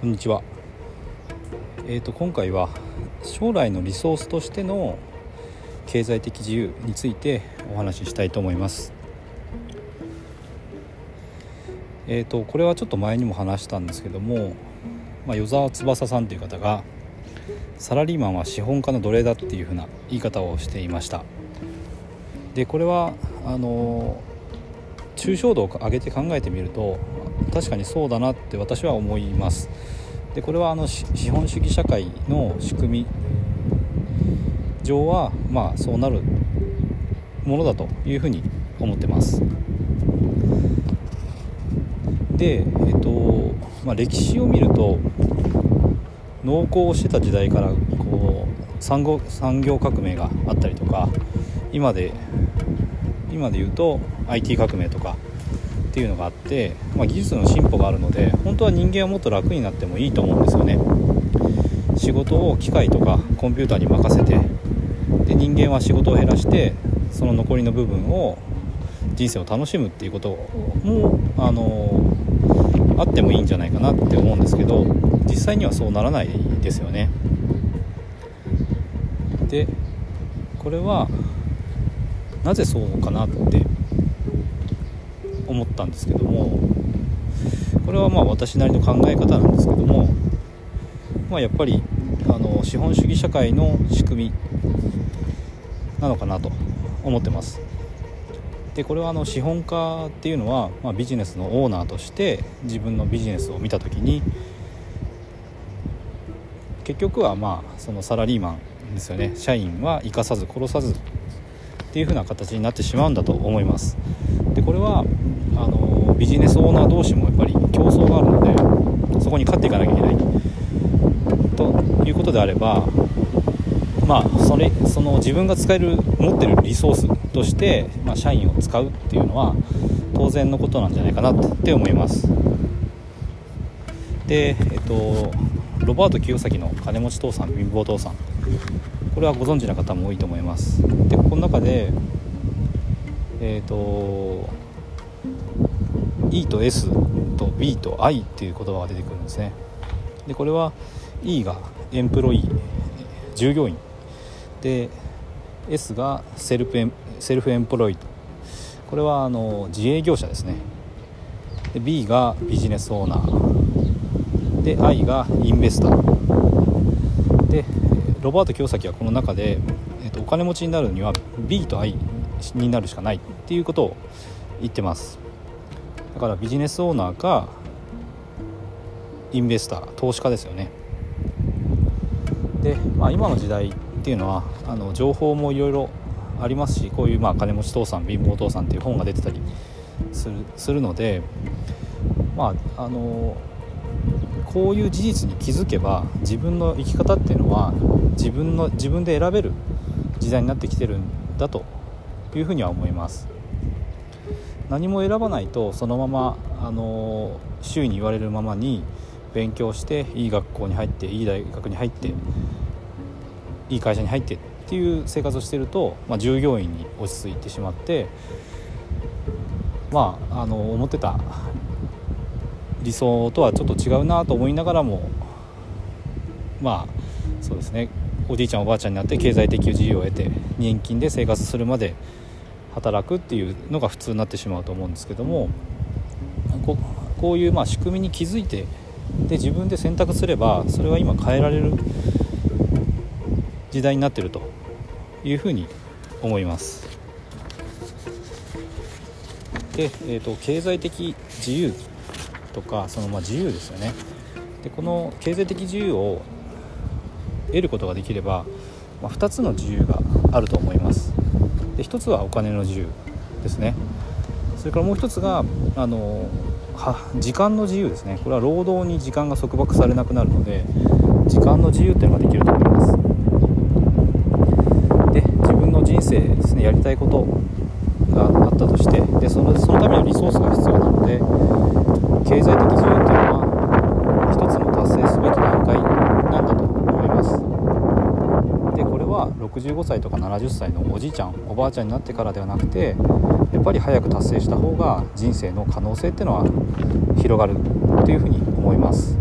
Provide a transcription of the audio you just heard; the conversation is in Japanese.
こんにちは。えーと今回は将来のリソースとしての経済的自由についてお話ししたいと思います。えーとこれはちょっと前にも話したんですけども、まあ、与沢翼さんという方がサラリーマンは資本家の奴隷だっていうふうな言い方をしていました。でこれはあの抽象度を上げて考えてみると確かにそうだなって私は思います。でこれはあの資本主義社会の仕組み上はまあそうなるものだというふうに思ってます。でえっと、まあ、歴史を見ると農耕をしてた時代からこう産業産業革命があったりとか今で今で言うと IT 革命とかっていうのがあって、まあ、技術の進歩があるので本当は人間はもっと楽になってもいいと思うんですよね。仕事を機械とかコンピューターに任せてで人間は仕事を減らしてその残りの部分を人生を楽しむっていうこともあのあってもいいんじゃないかなって思うんですけど実際にはそうならないですよね。でこれはなぜそうかなって思ったんですけどもこれはまあ私なりの考え方なんですけども、まあ、やっぱりあの資本主義社会の仕組みなのかなと思ってます。でこれはあの資本家っていうのは、まあ、ビジネスのオーナーとして自分のビジネスを見た時に結局はまあそのサラリーマンですよね。社員は生かさず殺さずっていう風な形になってしまうんだと思います。でこれはあのビジネスオーナー同士もやっぱり競争があるのでそこに勝っていかなきゃいけない。ということであればまあそれその自分が使える持ってるリソースとして、まあ、社員を使うっていうのは当然のことなんじゃないかなって思います。でえっとロバート清崎の金持ち父さん貧乏父さん。これはご存知の方も多いと思います。でこの中でえっ、と E と S と B と I っていう言葉が出てくるんですね。でこれは E がエンプロイ従業員。で S がセルフエンセルフエンプロイドこれはあの自営業者ですね。で B がビジネスオーナーで I がインベスターでロバート清崎はこの中で、えっと、お金持ちになるには B と I になるしかないっていうことを言ってます。だからビジネスオーナーかインベスター投資家ですよね。で、まあ、今の時代っていうのはあの情報もいろいろありますしこういうまあ金持ち父さん貧乏父さんっていう本が出てたりするするのでまああのこういう事実に気づけば自分の生き方っていうのは自分の自分で選べる時代になってきてるんだというふうには思います。何も選ばないとそのままあの周囲に言われるままに勉強していい学校に入っていい大学に入っていい会社に入ってっていう生活をしてると、まあ、従業員に落ち着いてしまってまああの思ってた理想とはちょっと違うなと思いながらもまあそうですね。おじいちゃんおばあちゃんになって経済的自由を得て年金で生活するまで働くっていうのが普通になってしまうと思うんですけどもここういうまあ仕組みに気づいてで自分で選択すればそれは今変えられる時代になってるというふうに思います。で、えーと、経済的自由とかそのま自由ですよね。でこの経済的自由を得ることができれば、まあ、2つの自由があると思います。で1つはお金の自由ですね。それからもう1つがあの時間の自由ですね。これは労働に時間が束縛されなくなるので時間の自由っていうのができると思います。で自分の人生ですねやりたいことがあったとしてでそのそのためのリソースが必要なので経済的自由っていうのは一つの達成すべき段階なんだと思います。でこれは65歳とか70歳のおじいちゃんおばあちゃんになってからではなくてやっぱり早く達成した方が人生の可能性っていうのは広がるというふうに思います。